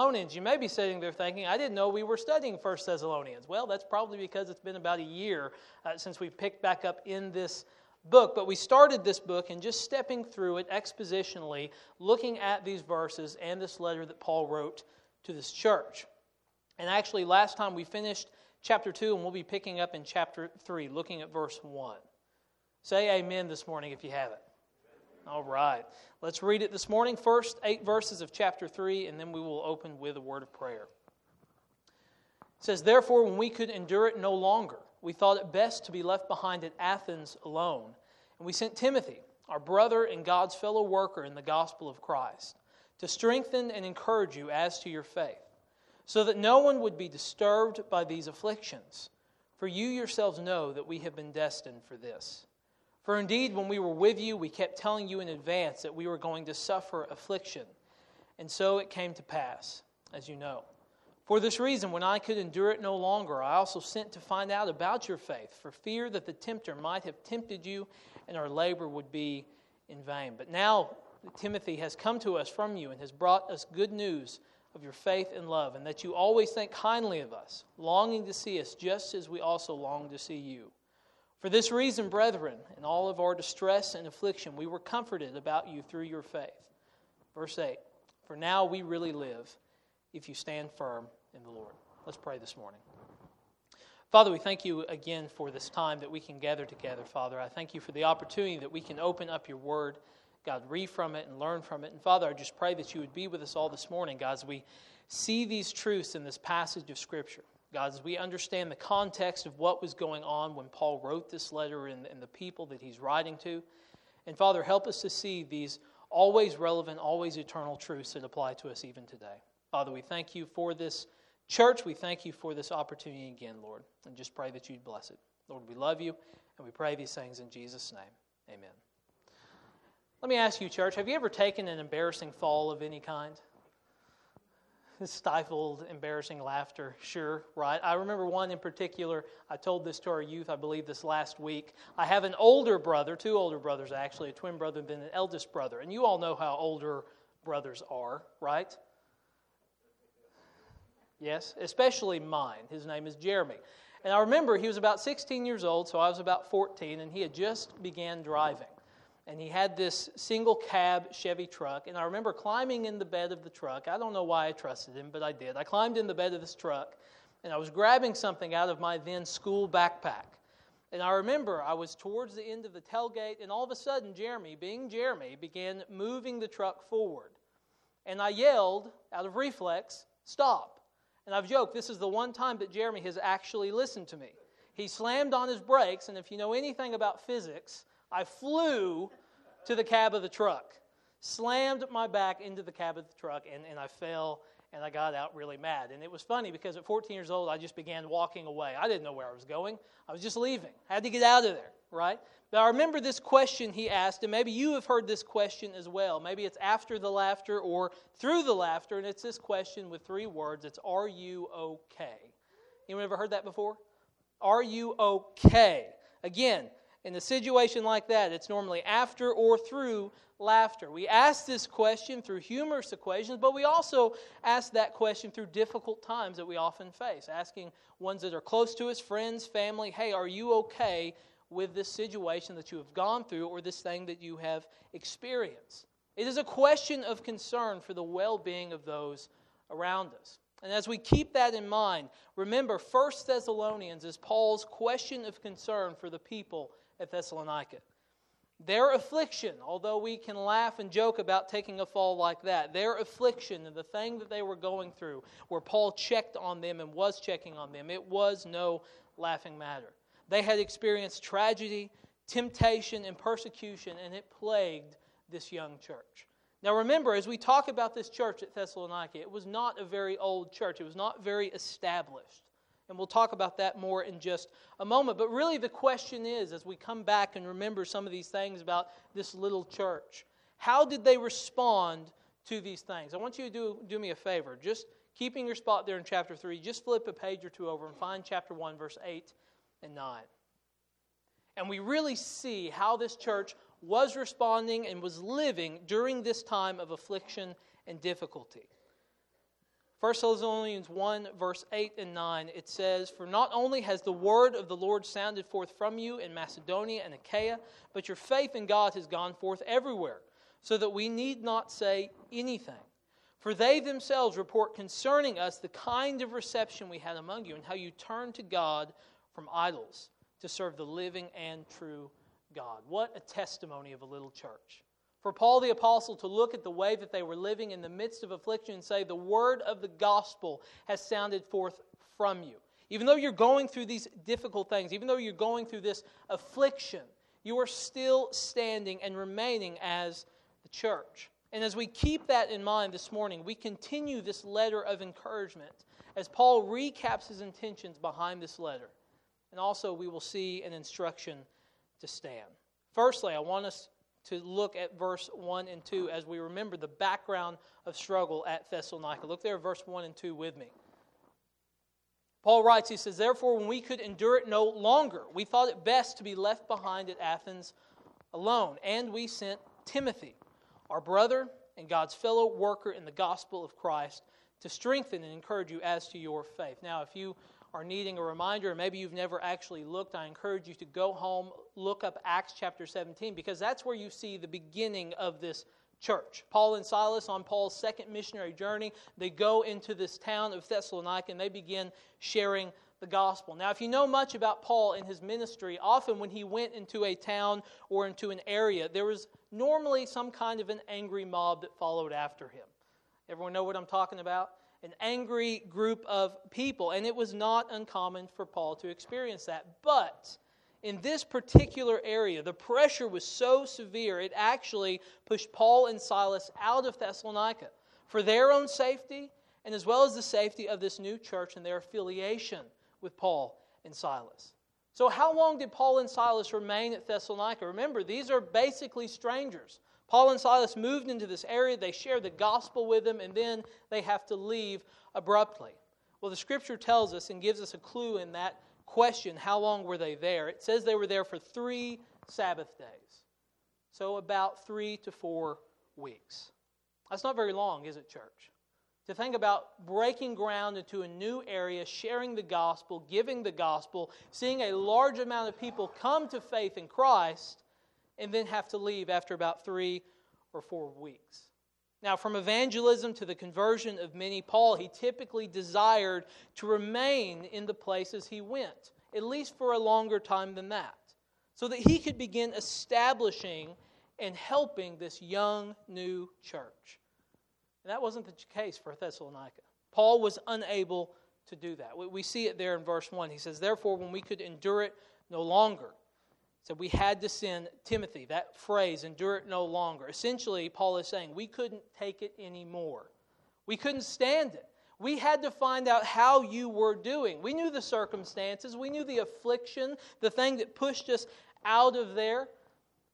Thessalonians, you may be sitting there thinking, I didn't know we were studying First Thessalonians. Well, that's probably because it's been about a year uh, since we picked back up in this book. But we started this book and just stepping through it expositionally, looking at these verses and this letter that Paul wrote to this church. And actually, last time we finished chapter 2, and we'll be picking up in chapter 3, looking at verse 1. Say amen this morning if you have it. All right. Let's read it this morning. First, eight verses of chapter 3, and then we will open with a word of prayer. It says, Therefore, when we could endure it no longer, we thought it best to be left behind at Athens alone. And we sent Timothy, our brother and God's fellow worker in the gospel of Christ, to strengthen and encourage you as to your faith, so that no one would be disturbed by these afflictions. For you yourselves know that we have been destined for this. For indeed, when we were with you, we kept telling you in advance that we were going to suffer affliction. And so it came to pass, as you know. For this reason, when I could endure it no longer, I also sent to find out about your faith, for fear that the tempter might have tempted you and our labor would be in vain. But now Timothy has come to us from you and has brought us good news of your faith and love, and that you always think kindly of us, longing to see us just as we also long to see you. For this reason, brethren, in all of our distress and affliction, we were comforted about you through your faith. Verse 8 For now we really live if you stand firm in the Lord. Let's pray this morning. Father, we thank you again for this time that we can gather together, Father. I thank you for the opportunity that we can open up your word, God, read from it and learn from it. And Father, I just pray that you would be with us all this morning, God, as we see these truths in this passage of Scripture. God, as we understand the context of what was going on when Paul wrote this letter and, and the people that he's writing to. And Father, help us to see these always relevant, always eternal truths that apply to us even today. Father, we thank you for this church. We thank you for this opportunity again, Lord. And just pray that you'd bless it. Lord, we love you, and we pray these things in Jesus' name. Amen. Let me ask you, church, have you ever taken an embarrassing fall of any kind? Stifled, embarrassing laughter. Sure, right? I remember one in particular. I told this to our youth, I believe, this last week. I have an older brother, two older brothers actually, a twin brother and then an eldest brother. And you all know how older brothers are, right? Yes, especially mine. His name is Jeremy. And I remember he was about 16 years old, so I was about 14, and he had just began driving and he had this single cab Chevy truck. And I remember climbing in the bed of the truck. I don't know why I trusted him, but I did. I climbed in the bed of this truck, and I was grabbing something out of my then school backpack. And I remember I was towards the end of the tailgate, and all of a sudden, Jeremy, being Jeremy, began moving the truck forward. And I yelled out of reflex, Stop. And I've joked, this is the one time that Jeremy has actually listened to me. He slammed on his brakes, and if you know anything about physics, I flew to the cab of the truck, slammed my back into the cab of the truck, and, and I fell and I got out really mad. And it was funny because at 14 years old, I just began walking away. I didn't know where I was going, I was just leaving. I had to get out of there, right? But I remember this question he asked, and maybe you have heard this question as well. Maybe it's after the laughter or through the laughter, and it's this question with three words. It's, Are you okay? Anyone ever heard that before? Are you okay? Again, in a situation like that, it's normally after or through laughter. We ask this question through humorous equations, but we also ask that question through difficult times that we often face, asking ones that are close to us, friends, family, hey, are you okay with this situation that you have gone through or this thing that you have experienced? It is a question of concern for the well being of those around us. And as we keep that in mind, remember 1 Thessalonians is Paul's question of concern for the people at Thessalonica. Their affliction, although we can laugh and joke about taking a fall like that, their affliction and the thing that they were going through, where Paul checked on them and was checking on them, it was no laughing matter. They had experienced tragedy, temptation, and persecution, and it plagued this young church. Now, remember, as we talk about this church at Thessalonica, it was not a very old church, it was not very established. And we'll talk about that more in just a moment. But really, the question is as we come back and remember some of these things about this little church, how did they respond to these things? I want you to do, do me a favor. Just keeping your spot there in chapter 3, just flip a page or two over and find chapter 1, verse 8 and 9. And we really see how this church was responding and was living during this time of affliction and difficulty. 1 Thessalonians 1, verse 8 and 9, it says, For not only has the word of the Lord sounded forth from you in Macedonia and Achaia, but your faith in God has gone forth everywhere, so that we need not say anything. For they themselves report concerning us the kind of reception we had among you, and how you turned to God from idols to serve the living and true God. What a testimony of a little church. For Paul the Apostle to look at the way that they were living in the midst of affliction and say, The word of the gospel has sounded forth from you. Even though you're going through these difficult things, even though you're going through this affliction, you are still standing and remaining as the church. And as we keep that in mind this morning, we continue this letter of encouragement as Paul recaps his intentions behind this letter. And also, we will see an instruction to stand. Firstly, I want us to look at verse 1 and 2 as we remember the background of struggle at Thessalonica. Look there verse 1 and 2 with me. Paul writes, he says, Therefore, when we could endure it no longer, we thought it best to be left behind at Athens alone. And we sent Timothy, our brother and God's fellow worker in the gospel of Christ, to strengthen and encourage you as to your faith. Now, if you are needing a reminder, and maybe you've never actually looked, I encourage you to go home, look up Acts chapter 17, because that's where you see the beginning of this church. Paul and Silas, on Paul's second missionary journey, they go into this town of Thessalonica and they begin sharing the gospel. Now, if you know much about Paul and his ministry, often when he went into a town or into an area, there was normally some kind of an angry mob that followed after him. Everyone know what I'm talking about? An angry group of people, and it was not uncommon for Paul to experience that. But in this particular area, the pressure was so severe, it actually pushed Paul and Silas out of Thessalonica for their own safety and as well as the safety of this new church and their affiliation with Paul and Silas. So, how long did Paul and Silas remain at Thessalonica? Remember, these are basically strangers. Paul and Silas moved into this area, they share the gospel with them, and then they have to leave abruptly. Well, the scripture tells us and gives us a clue in that question how long were they there? It says they were there for three Sabbath days. So, about three to four weeks. That's not very long, is it, church? To think about breaking ground into a new area, sharing the gospel, giving the gospel, seeing a large amount of people come to faith in Christ, and then have to leave after about three or four weeks. Now, from evangelism to the conversion of many, Paul, he typically desired to remain in the places he went, at least for a longer time than that, so that he could begin establishing and helping this young new church. And that wasn't the case for Thessalonica. Paul was unable to do that. We see it there in verse 1. He says, Therefore, when we could endure it no longer, so we had to send Timothy. That phrase, endure it no longer. Essentially, Paul is saying we couldn't take it anymore. We couldn't stand it. We had to find out how you were doing. We knew the circumstances, we knew the affliction, the thing that pushed us out of there.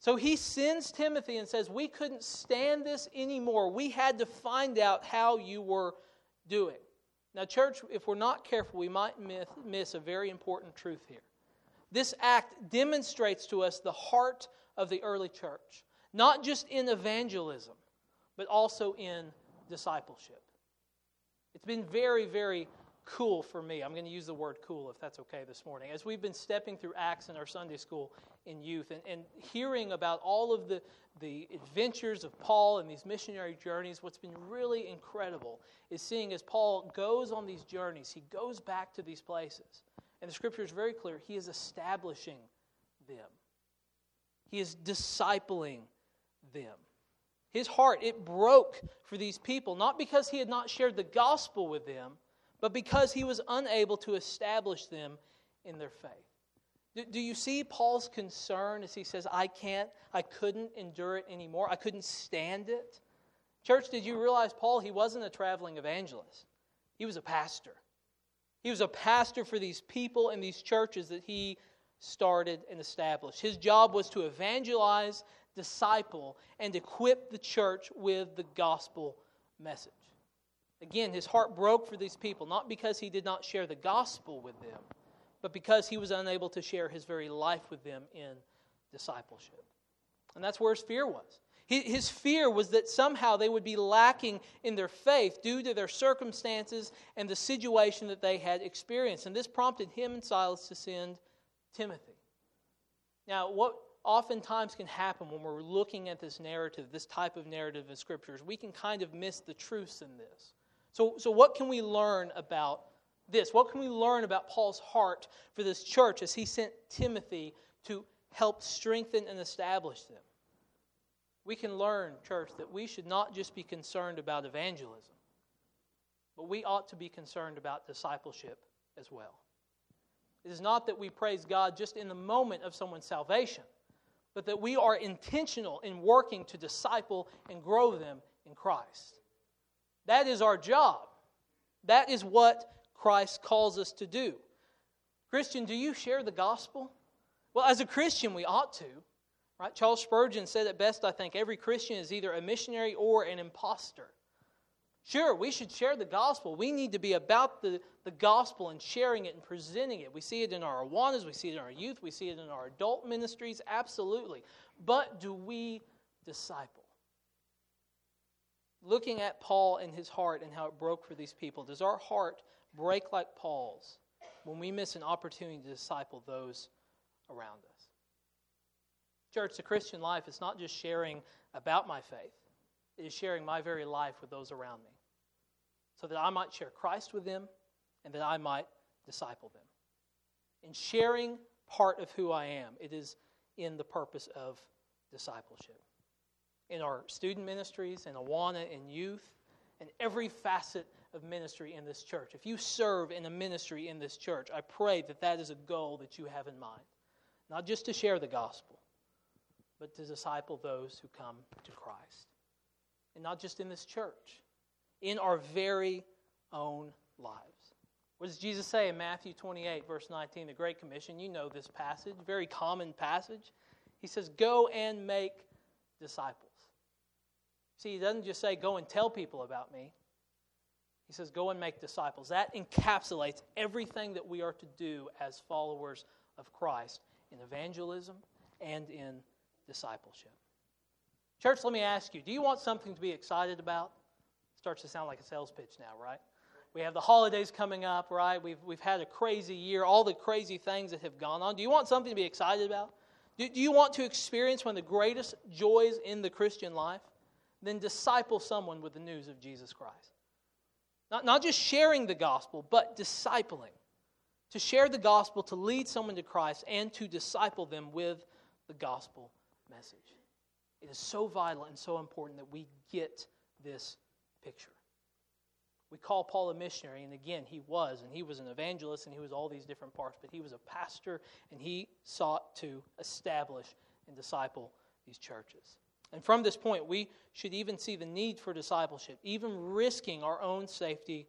So he sends Timothy and says, We couldn't stand this anymore. We had to find out how you were doing. Now, church, if we're not careful, we might miss a very important truth here. This act demonstrates to us the heart of the early church, not just in evangelism, but also in discipleship. It's been very, very cool for me. I'm going to use the word cool if that's okay this morning. As we've been stepping through Acts in our Sunday school in youth and, and hearing about all of the, the adventures of Paul and these missionary journeys, what's been really incredible is seeing as Paul goes on these journeys, he goes back to these places. And the scripture is very clear. He is establishing them, he is discipling them. His heart, it broke for these people, not because he had not shared the gospel with them, but because he was unable to establish them in their faith. Do, do you see Paul's concern as he says, I can't, I couldn't endure it anymore, I couldn't stand it? Church, did you realize Paul, he wasn't a traveling evangelist, he was a pastor. He was a pastor for these people and these churches that he started and established. His job was to evangelize, disciple, and equip the church with the gospel message. Again, his heart broke for these people, not because he did not share the gospel with them, but because he was unable to share his very life with them in discipleship. And that's where his fear was. His fear was that somehow they would be lacking in their faith due to their circumstances and the situation that they had experienced. And this prompted him and Silas to send Timothy. Now, what oftentimes can happen when we're looking at this narrative, this type of narrative in scriptures, we can kind of miss the truths in this. So, so what can we learn about this? What can we learn about Paul's heart for this church as he sent Timothy to help strengthen and establish them? We can learn, church, that we should not just be concerned about evangelism, but we ought to be concerned about discipleship as well. It is not that we praise God just in the moment of someone's salvation, but that we are intentional in working to disciple and grow them in Christ. That is our job. That is what Christ calls us to do. Christian, do you share the gospel? Well, as a Christian, we ought to. Right? Charles Spurgeon said it best, I think every Christian is either a missionary or an impostor. Sure, we should share the gospel. We need to be about the, the gospel and sharing it and presenting it. We see it in our Awanas, we see it in our youth, we see it in our adult ministries, absolutely. But do we disciple? Looking at Paul and his heart and how it broke for these people, does our heart break like Paul's when we miss an opportunity to disciple those around us? Church, the Christian life is not just sharing about my faith, it is sharing my very life with those around me so that I might share Christ with them and that I might disciple them. In sharing part of who I am, it is in the purpose of discipleship. In our student ministries, in Awana, in youth, and every facet of ministry in this church. If you serve in a ministry in this church, I pray that that is a goal that you have in mind. Not just to share the gospel, but to disciple those who come to Christ. And not just in this church, in our very own lives. What does Jesus say in Matthew 28, verse 19, the Great Commission? You know this passage, very common passage. He says, Go and make disciples. See, he doesn't just say, Go and tell people about me. He says, Go and make disciples. That encapsulates everything that we are to do as followers of Christ in evangelism and in discipleship. Church, let me ask you do you want something to be excited about? It starts to sound like a sales pitch now, right? We have the holidays coming up, right? We've, we've had a crazy year, all the crazy things that have gone on. Do you want something to be excited about? Do, do you want to experience one of the greatest joys in the Christian life? Then disciple someone with the news of Jesus Christ. Not, not just sharing the gospel, but discipling. To share the gospel, to lead someone to Christ, and to disciple them with the gospel message. It is so vital and so important that we get this picture. We call Paul a missionary, and again, he was, and he was an evangelist, and he was all these different parts, but he was a pastor, and he sought to establish and disciple these churches. And from this point, we should even see the need for discipleship, even risking our own safety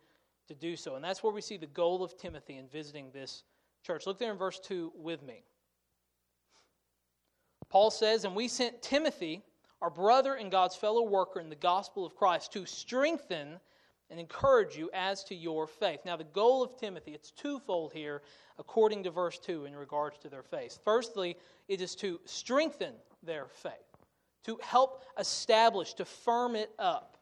to do so. And that's where we see the goal of Timothy in visiting this church. Look there in verse 2 with me. Paul says, And we sent Timothy, our brother and God's fellow worker in the gospel of Christ, to strengthen and encourage you as to your faith. Now, the goal of Timothy, it's twofold here, according to verse 2, in regards to their faith. Firstly, it is to strengthen their faith, to help establish, to firm it up.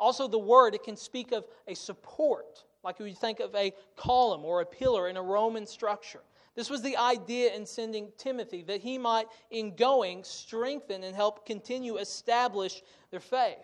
Also, the word, it can speak of a support, like we think of a column or a pillar in a Roman structure. This was the idea in sending Timothy, that he might, in going, strengthen and help continue establish their faith.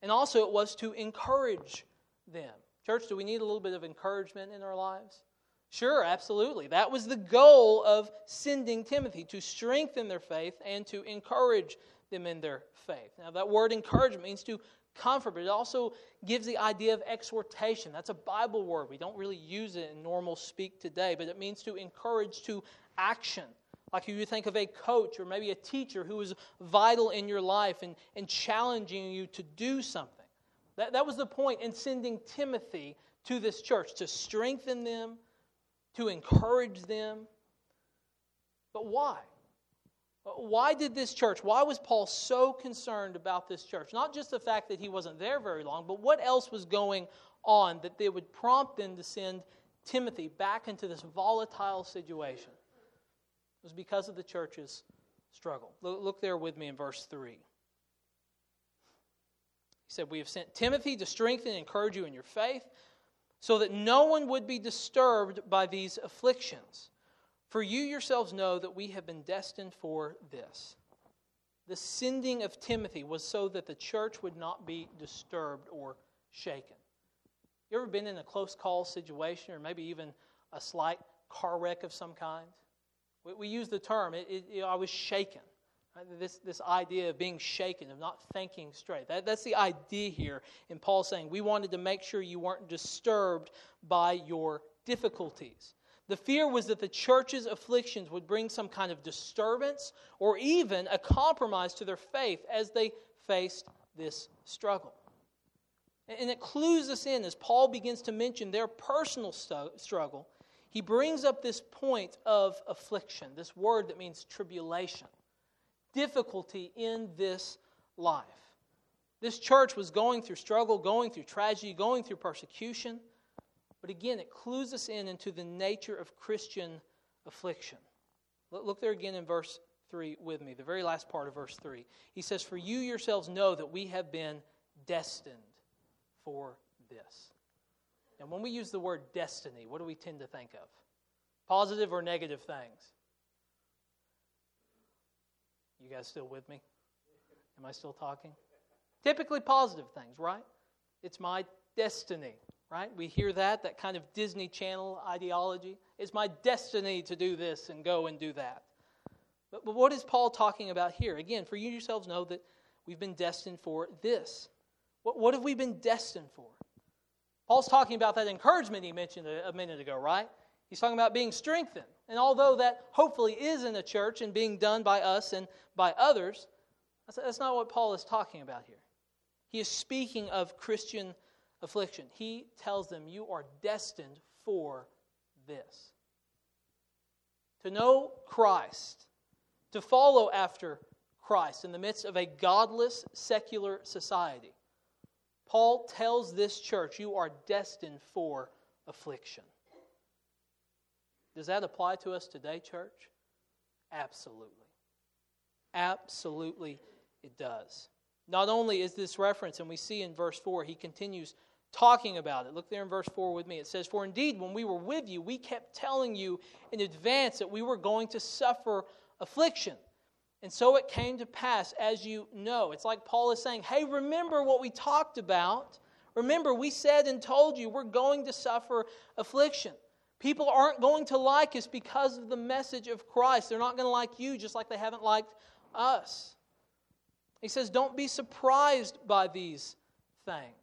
And also, it was to encourage them. Church, do we need a little bit of encouragement in our lives? Sure, absolutely. That was the goal of sending Timothy, to strengthen their faith and to encourage them in their faith. Now, that word encouragement means to comfort, but it also gives the idea of exhortation. That's a Bible word. We don't really use it in normal speak today, but it means to encourage to action. Like you think of a coach or maybe a teacher who is vital in your life and, and challenging you to do something. That, that was the point in sending Timothy to this church to strengthen them, to encourage them. But why? Why did this church, why was Paul so concerned about this church? Not just the fact that he wasn't there very long, but what else was going on that they would prompt them to send Timothy back into this volatile situation? It was because of the church's struggle. Look there with me in verse 3. He said, We have sent Timothy to strengthen and encourage you in your faith, so that no one would be disturbed by these afflictions. For you yourselves know that we have been destined for this. The sending of Timothy was so that the church would not be disturbed or shaken. You ever been in a close call situation or maybe even a slight car wreck of some kind? We, we use the term, it, it, I was shaken. Uh, this, this idea of being shaken, of not thinking straight. That, that's the idea here in Paul saying we wanted to make sure you weren't disturbed by your difficulties. The fear was that the church's afflictions would bring some kind of disturbance or even a compromise to their faith as they faced this struggle. And it clues us in as Paul begins to mention their personal struggle. He brings up this point of affliction, this word that means tribulation difficulty in this life. This church was going through struggle, going through tragedy, going through persecution. But again, it clues us in into the nature of Christian affliction. Look there again in verse 3 with me, the very last part of verse 3. He says, For you yourselves know that we have been destined for this. And when we use the word destiny, what do we tend to think of? Positive or negative things? You guys still with me? Am I still talking? Typically positive things, right? It's my destiny, right? We hear that, that kind of Disney Channel ideology. It's my destiny to do this and go and do that. But, but what is Paul talking about here? Again, for you yourselves know that we've been destined for this. What, what have we been destined for? Paul's talking about that encouragement he mentioned a, a minute ago, right? He's talking about being strengthened. And although that hopefully is in a church and being done by us and by others, that's not what Paul is talking about here. He is speaking of Christian affliction. He tells them, You are destined for this. To know Christ, to follow after Christ in the midst of a godless, secular society. Paul tells this church, You are destined for affliction. Does that apply to us today, church? Absolutely. Absolutely, it does. Not only is this reference, and we see in verse 4, he continues talking about it. Look there in verse 4 with me. It says, For indeed, when we were with you, we kept telling you in advance that we were going to suffer affliction. And so it came to pass, as you know. It's like Paul is saying, Hey, remember what we talked about. Remember, we said and told you we're going to suffer affliction. People aren't going to like us because of the message of Christ. They're not going to like you just like they haven't liked us. He says, Don't be surprised by these things.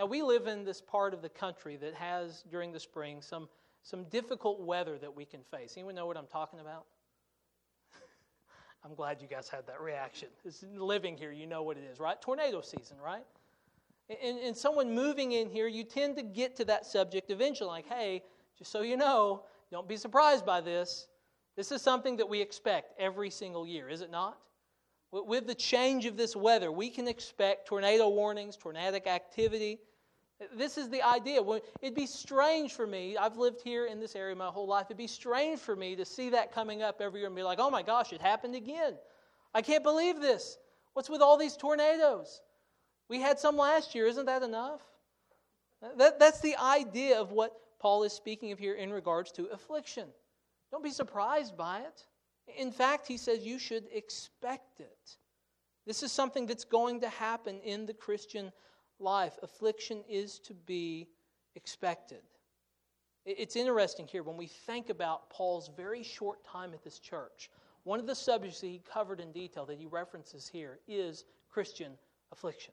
Now, we live in this part of the country that has, during the spring, some, some difficult weather that we can face. Anyone know what I'm talking about? I'm glad you guys had that reaction. It's living here, you know what it is, right? Tornado season, right? and, and someone moving in here, you tend to get to that subject eventually, like, hey, just so you know, don't be surprised by this. This is something that we expect every single year, is it not? With the change of this weather, we can expect tornado warnings, tornadic activity. This is the idea. It'd be strange for me, I've lived here in this area my whole life, it'd be strange for me to see that coming up every year and be like, oh my gosh, it happened again. I can't believe this. What's with all these tornadoes? We had some last year. Isn't that enough? That, that's the idea of what Paul is speaking of here in regards to affliction. Don't be surprised by it. In fact, he says you should expect it. This is something that's going to happen in the Christian life. Affliction is to be expected. It's interesting here when we think about Paul's very short time at this church. One of the subjects that he covered in detail that he references here is Christian affliction.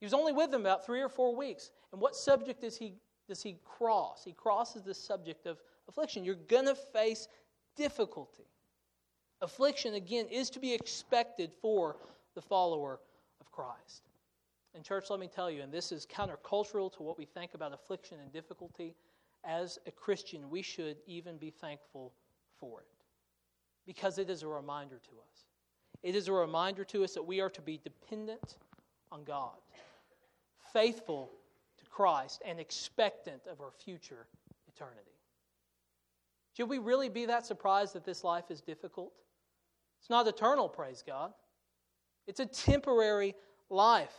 He was only with them about three or four weeks. And what subject does he, does he cross? He crosses the subject of affliction. You're going to face difficulty. Affliction, again, is to be expected for the follower of Christ. And, church, let me tell you, and this is countercultural to what we think about affliction and difficulty. As a Christian, we should even be thankful for it because it is a reminder to us. It is a reminder to us that we are to be dependent on God faithful to Christ and expectant of our future eternity. Should we really be that surprised that this life is difficult? It's not eternal, praise God. It's a temporary life.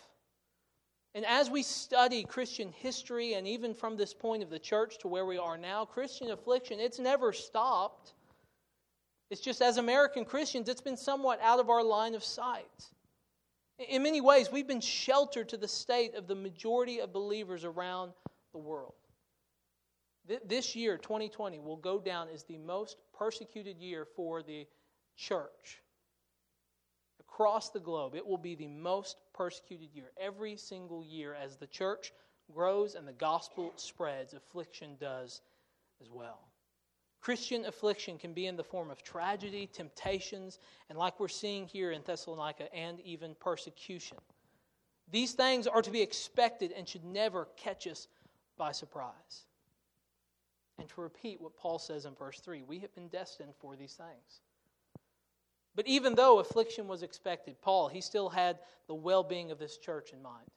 And as we study Christian history, and even from this point of the church to where we are now, Christian affliction, it's never stopped. It's just as American Christians, it's been somewhat out of our line of sight. In many ways, we've been sheltered to the state of the majority of believers around the world. This year, 2020, will go down as the most persecuted year for the church. Across the globe, it will be the most persecuted year. Every single year, as the church grows and the gospel spreads, affliction does as well. Christian affliction can be in the form of tragedy, temptations, and like we're seeing here in Thessalonica, and even persecution. These things are to be expected and should never catch us by surprise. And to repeat what Paul says in verse 3, we have been destined for these things. But even though affliction was expected, Paul, he still had the well being of this church in mind.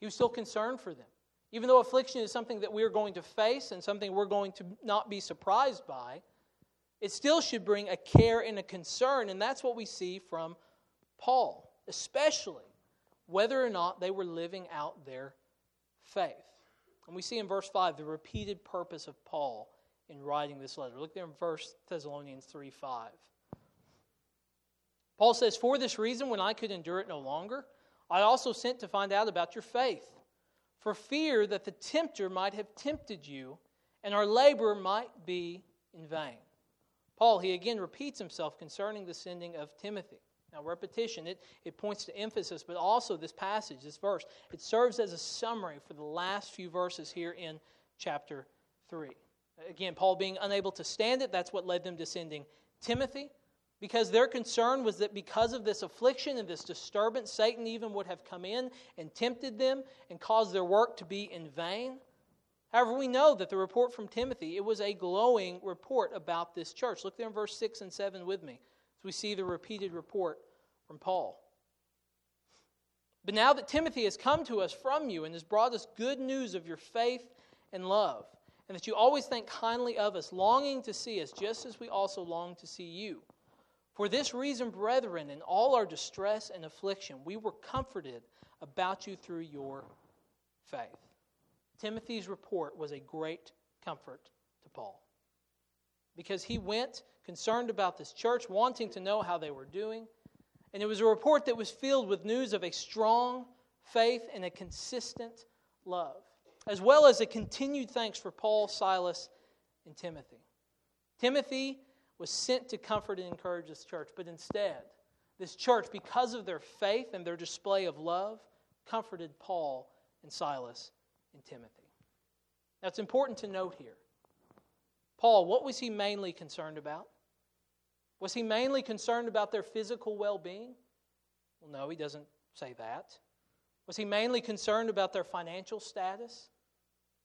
He was still concerned for them. Even though affliction is something that we're going to face and something we're going to not be surprised by, it still should bring a care and a concern. And that's what we see from Paul, especially whether or not they were living out their faith. And we see in verse 5 the repeated purpose of Paul in writing this letter. Look there in 1 Thessalonians 3 5. Paul says, For this reason, when I could endure it no longer, I also sent to find out about your faith, for fear that the tempter might have tempted you, and our labor might be in vain. Paul, he again repeats himself concerning the sending of Timothy. Now, repetition, it, it points to emphasis, but also this passage, this verse, it serves as a summary for the last few verses here in chapter 3. Again, Paul being unable to stand it, that's what led them to sending Timothy, because their concern was that because of this affliction and this disturbance, Satan even would have come in and tempted them and caused their work to be in vain. However, we know that the report from Timothy, it was a glowing report about this church. Look there in verse 6 and 7 with me as we see the repeated report from Paul. But now that Timothy has come to us from you and has brought us good news of your faith and love, and that you always think kindly of us, longing to see us just as we also long to see you. For this reason, brethren, in all our distress and affliction, we were comforted about you through your faith. Timothy's report was a great comfort to Paul because he went concerned about this church, wanting to know how they were doing. And it was a report that was filled with news of a strong faith and a consistent love, as well as a continued thanks for Paul, Silas, and Timothy. Timothy was sent to comfort and encourage this church, but instead, this church, because of their faith and their display of love, comforted Paul and Silas and Timothy. Now, it's important to note here Paul, what was he mainly concerned about? Was he mainly concerned about their physical well being? Well, no, he doesn't say that. Was he mainly concerned about their financial status?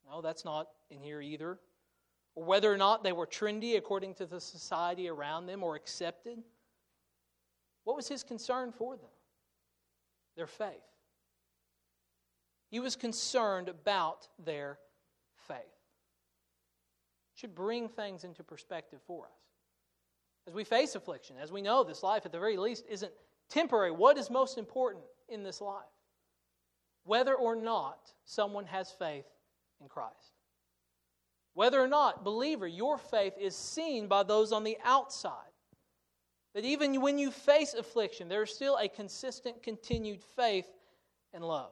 No, that's not in here either. Whether or not they were trendy according to the society around them or accepted. What was his concern for them? Their faith. He was concerned about their faith. should bring things into perspective for us as we face affliction, as we know this life at the very least isn't temporary, what is most important in this life? Whether or not someone has faith in Christ. Whether or not, believer, your faith is seen by those on the outside. That even when you face affliction, there is still a consistent, continued faith and love.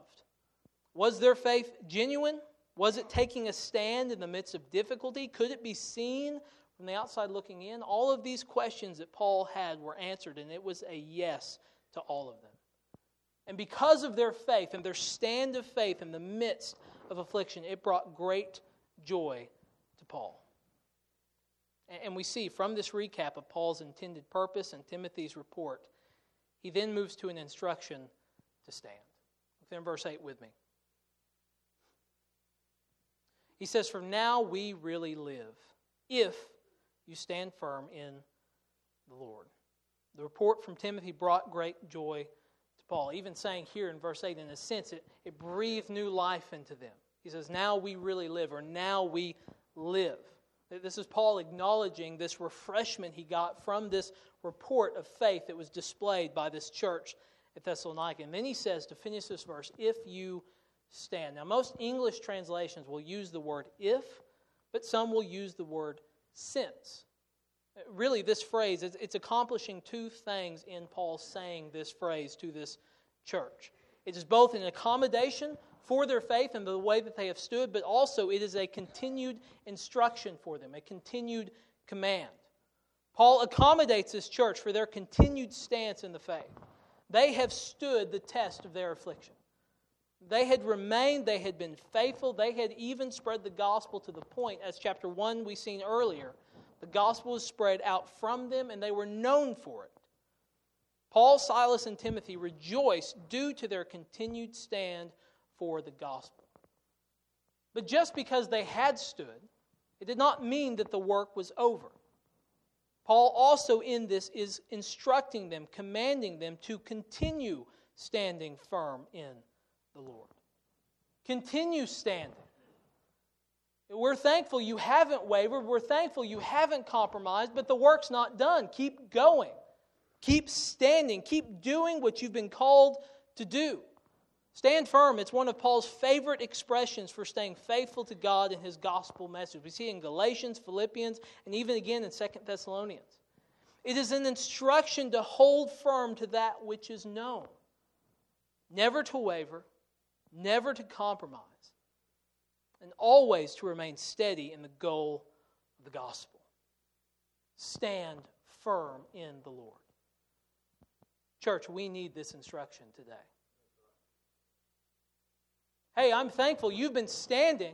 Was their faith genuine? Was it taking a stand in the midst of difficulty? Could it be seen from the outside looking in, all of these questions that Paul had were answered, and it was a yes to all of them. And because of their faith and their stand of faith in the midst of affliction, it brought great joy Paul. And we see from this recap of Paul's intended purpose and Timothy's report, he then moves to an instruction to stand. Look in verse 8 with me. He says, From now we really live, if you stand firm in the Lord. The report from Timothy brought great joy to Paul. Even saying here in verse 8, in a sense, it, it breathed new life into them. He says, Now we really live, or now we live. This is Paul acknowledging this refreshment he got from this report of faith that was displayed by this church at Thessalonica. And then he says to finish this verse, if you stand. Now, most English translations will use the word if, but some will use the word since. Really, this phrase, it's accomplishing two things in Paul saying this phrase to this church. It is both an accommodation for their faith and the way that they have stood, but also it is a continued instruction for them, a continued command. Paul accommodates this church for their continued stance in the faith. They have stood the test of their affliction. They had remained, they had been faithful, they had even spread the gospel to the point, as chapter 1 we seen earlier, the gospel was spread out from them and they were known for it. Paul, Silas, and Timothy rejoiced due to their continued stand for the gospel. But just because they had stood, it did not mean that the work was over. Paul also in this is instructing them, commanding them to continue standing firm in the Lord. Continue standing. We're thankful you haven't wavered. We're thankful you haven't compromised, but the work's not done. Keep going. Keep standing. Keep doing what you've been called to do. Stand firm. It's one of Paul's favorite expressions for staying faithful to God and his gospel message. We see in Galatians, Philippians, and even again in Second Thessalonians. It is an instruction to hold firm to that which is known, never to waver, never to compromise, and always to remain steady in the goal of the gospel. Stand firm in the Lord. Church, we need this instruction today. Hey, I'm thankful you've been standing.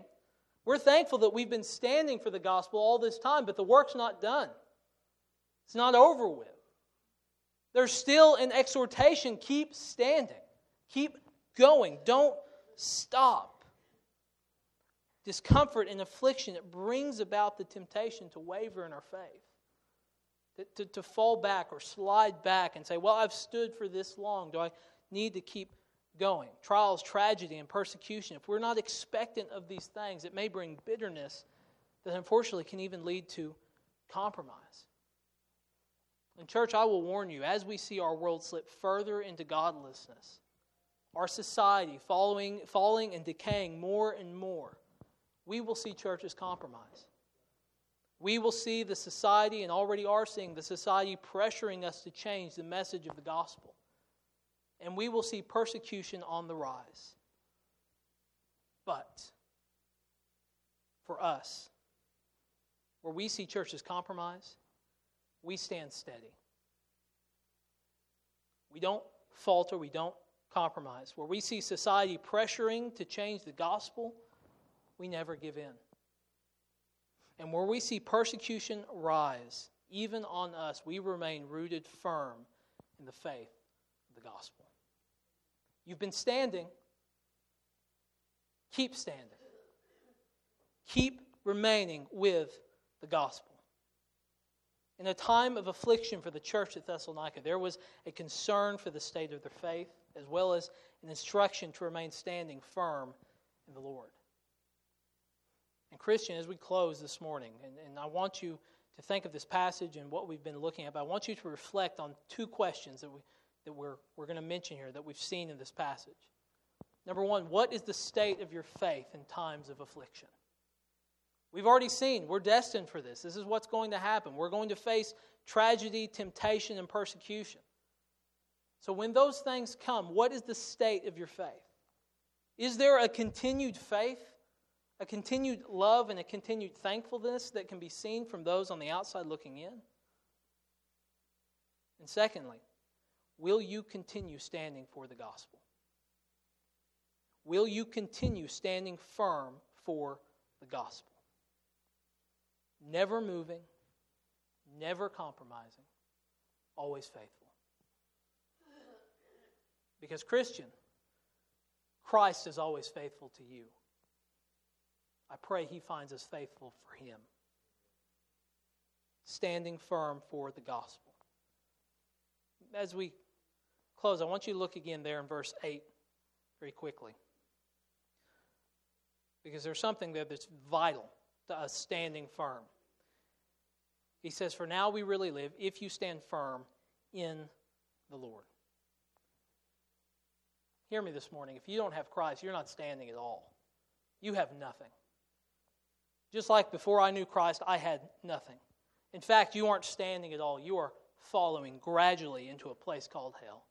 We're thankful that we've been standing for the gospel all this time, but the work's not done. It's not over with. There's still an exhortation keep standing, keep going, don't stop. Discomfort and affliction, it brings about the temptation to waver in our faith, to, to fall back or slide back and say, Well, I've stood for this long. Do I need to keep going? Trials, tragedy, and persecution. If we're not expectant of these things, it may bring bitterness that unfortunately can even lead to compromise. And, church, I will warn you as we see our world slip further into godlessness, our society following, falling and decaying more and more, we will see churches compromise. We will see the society, and already are seeing the society pressuring us to change the message of the gospel. And we will see persecution on the rise. But for us, where we see churches compromise, we stand steady. We don't falter, we don't compromise. Where we see society pressuring to change the gospel, we never give in. And where we see persecution rise, even on us, we remain rooted firm in the faith of the gospel. You've been standing. Keep standing. Keep remaining with the gospel. In a time of affliction for the church at Thessalonica, there was a concern for the state of their faith, as well as an instruction to remain standing firm in the Lord. And, Christian, as we close this morning, and, and I want you to think of this passage and what we've been looking at, but I want you to reflect on two questions that, we, that we're, we're going to mention here that we've seen in this passage. Number one, what is the state of your faith in times of affliction? We've already seen we're destined for this. This is what's going to happen. We're going to face tragedy, temptation, and persecution. So, when those things come, what is the state of your faith? Is there a continued faith, a continued love, and a continued thankfulness that can be seen from those on the outside looking in? And secondly, will you continue standing for the gospel? Will you continue standing firm for the gospel? never moving, never compromising, always faithful. Because, Christian, Christ is always faithful to you. I pray he finds us faithful for him. Standing firm for the gospel. As we close, I want you to look again there in verse 8 very quickly. Because there's something there that's vital to us standing firm. He says, For now we really live if you stand firm in the Lord. Hear me this morning. If you don't have Christ, you're not standing at all. You have nothing. Just like before I knew Christ, I had nothing. In fact, you aren't standing at all. You are following gradually into a place called hell.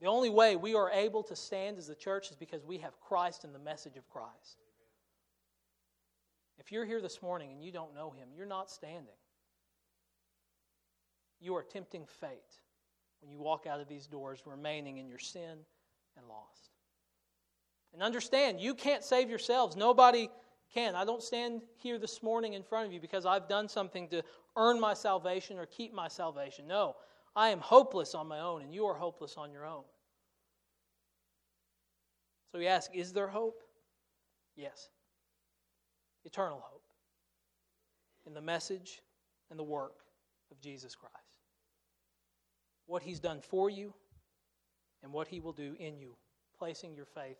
The only way we are able to stand as the church is because we have Christ and the message of Christ. If you're here this morning and you don't know Him, you're not standing. You are tempting fate when you walk out of these doors remaining in your sin and lost. And understand, you can't save yourselves. Nobody can. I don't stand here this morning in front of you because I've done something to earn my salvation or keep my salvation. No, I am hopeless on my own, and you are hopeless on your own. So we ask, is there hope? Yes. Eternal hope in the message and the work of Jesus Christ. What he's done for you and what he will do in you, placing your faith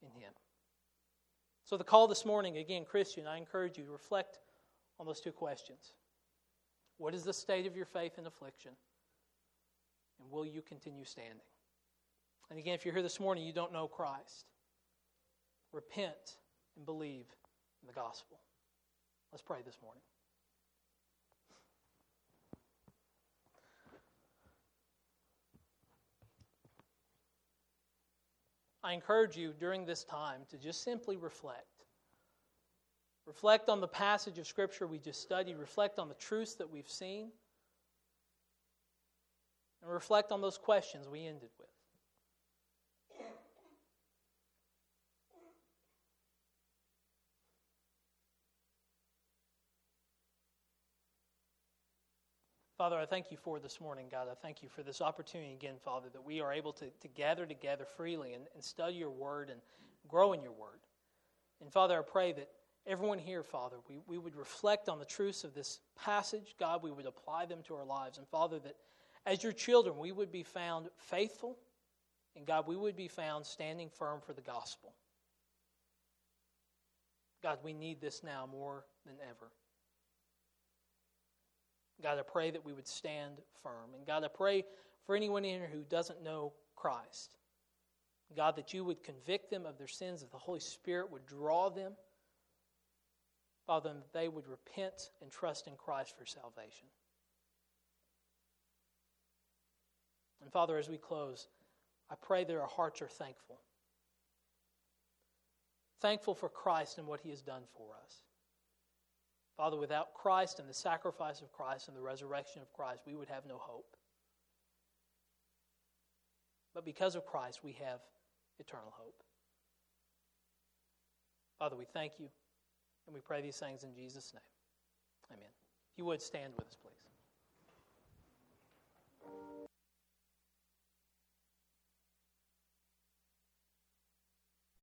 in him. So, the call this morning, again, Christian, I encourage you to reflect on those two questions. What is the state of your faith in affliction? And will you continue standing? And again, if you're here this morning, you don't know Christ, repent and believe in the gospel. Let's pray this morning. I encourage you during this time to just simply reflect. Reflect on the passage of Scripture we just studied, reflect on the truths that we've seen, and reflect on those questions we ended with. Father, I thank you for this morning, God. I thank you for this opportunity again, Father, that we are able to, to gather together freely and, and study your word and grow in your word. And Father, I pray that everyone here, Father, we, we would reflect on the truths of this passage. God, we would apply them to our lives. And Father, that as your children, we would be found faithful. And God, we would be found standing firm for the gospel. God, we need this now more than ever. God, I pray that we would stand firm. And God, I pray for anyone in here who doesn't know Christ. God, that you would convict them of their sins, that the Holy Spirit would draw them. Father, that they would repent and trust in Christ for salvation. And Father, as we close, I pray that our hearts are thankful. Thankful for Christ and what he has done for us. Father, without Christ and the sacrifice of Christ and the resurrection of Christ, we would have no hope. But because of Christ, we have eternal hope. Father, we thank you and we pray these things in Jesus' name. Amen. If you would stand with us, please.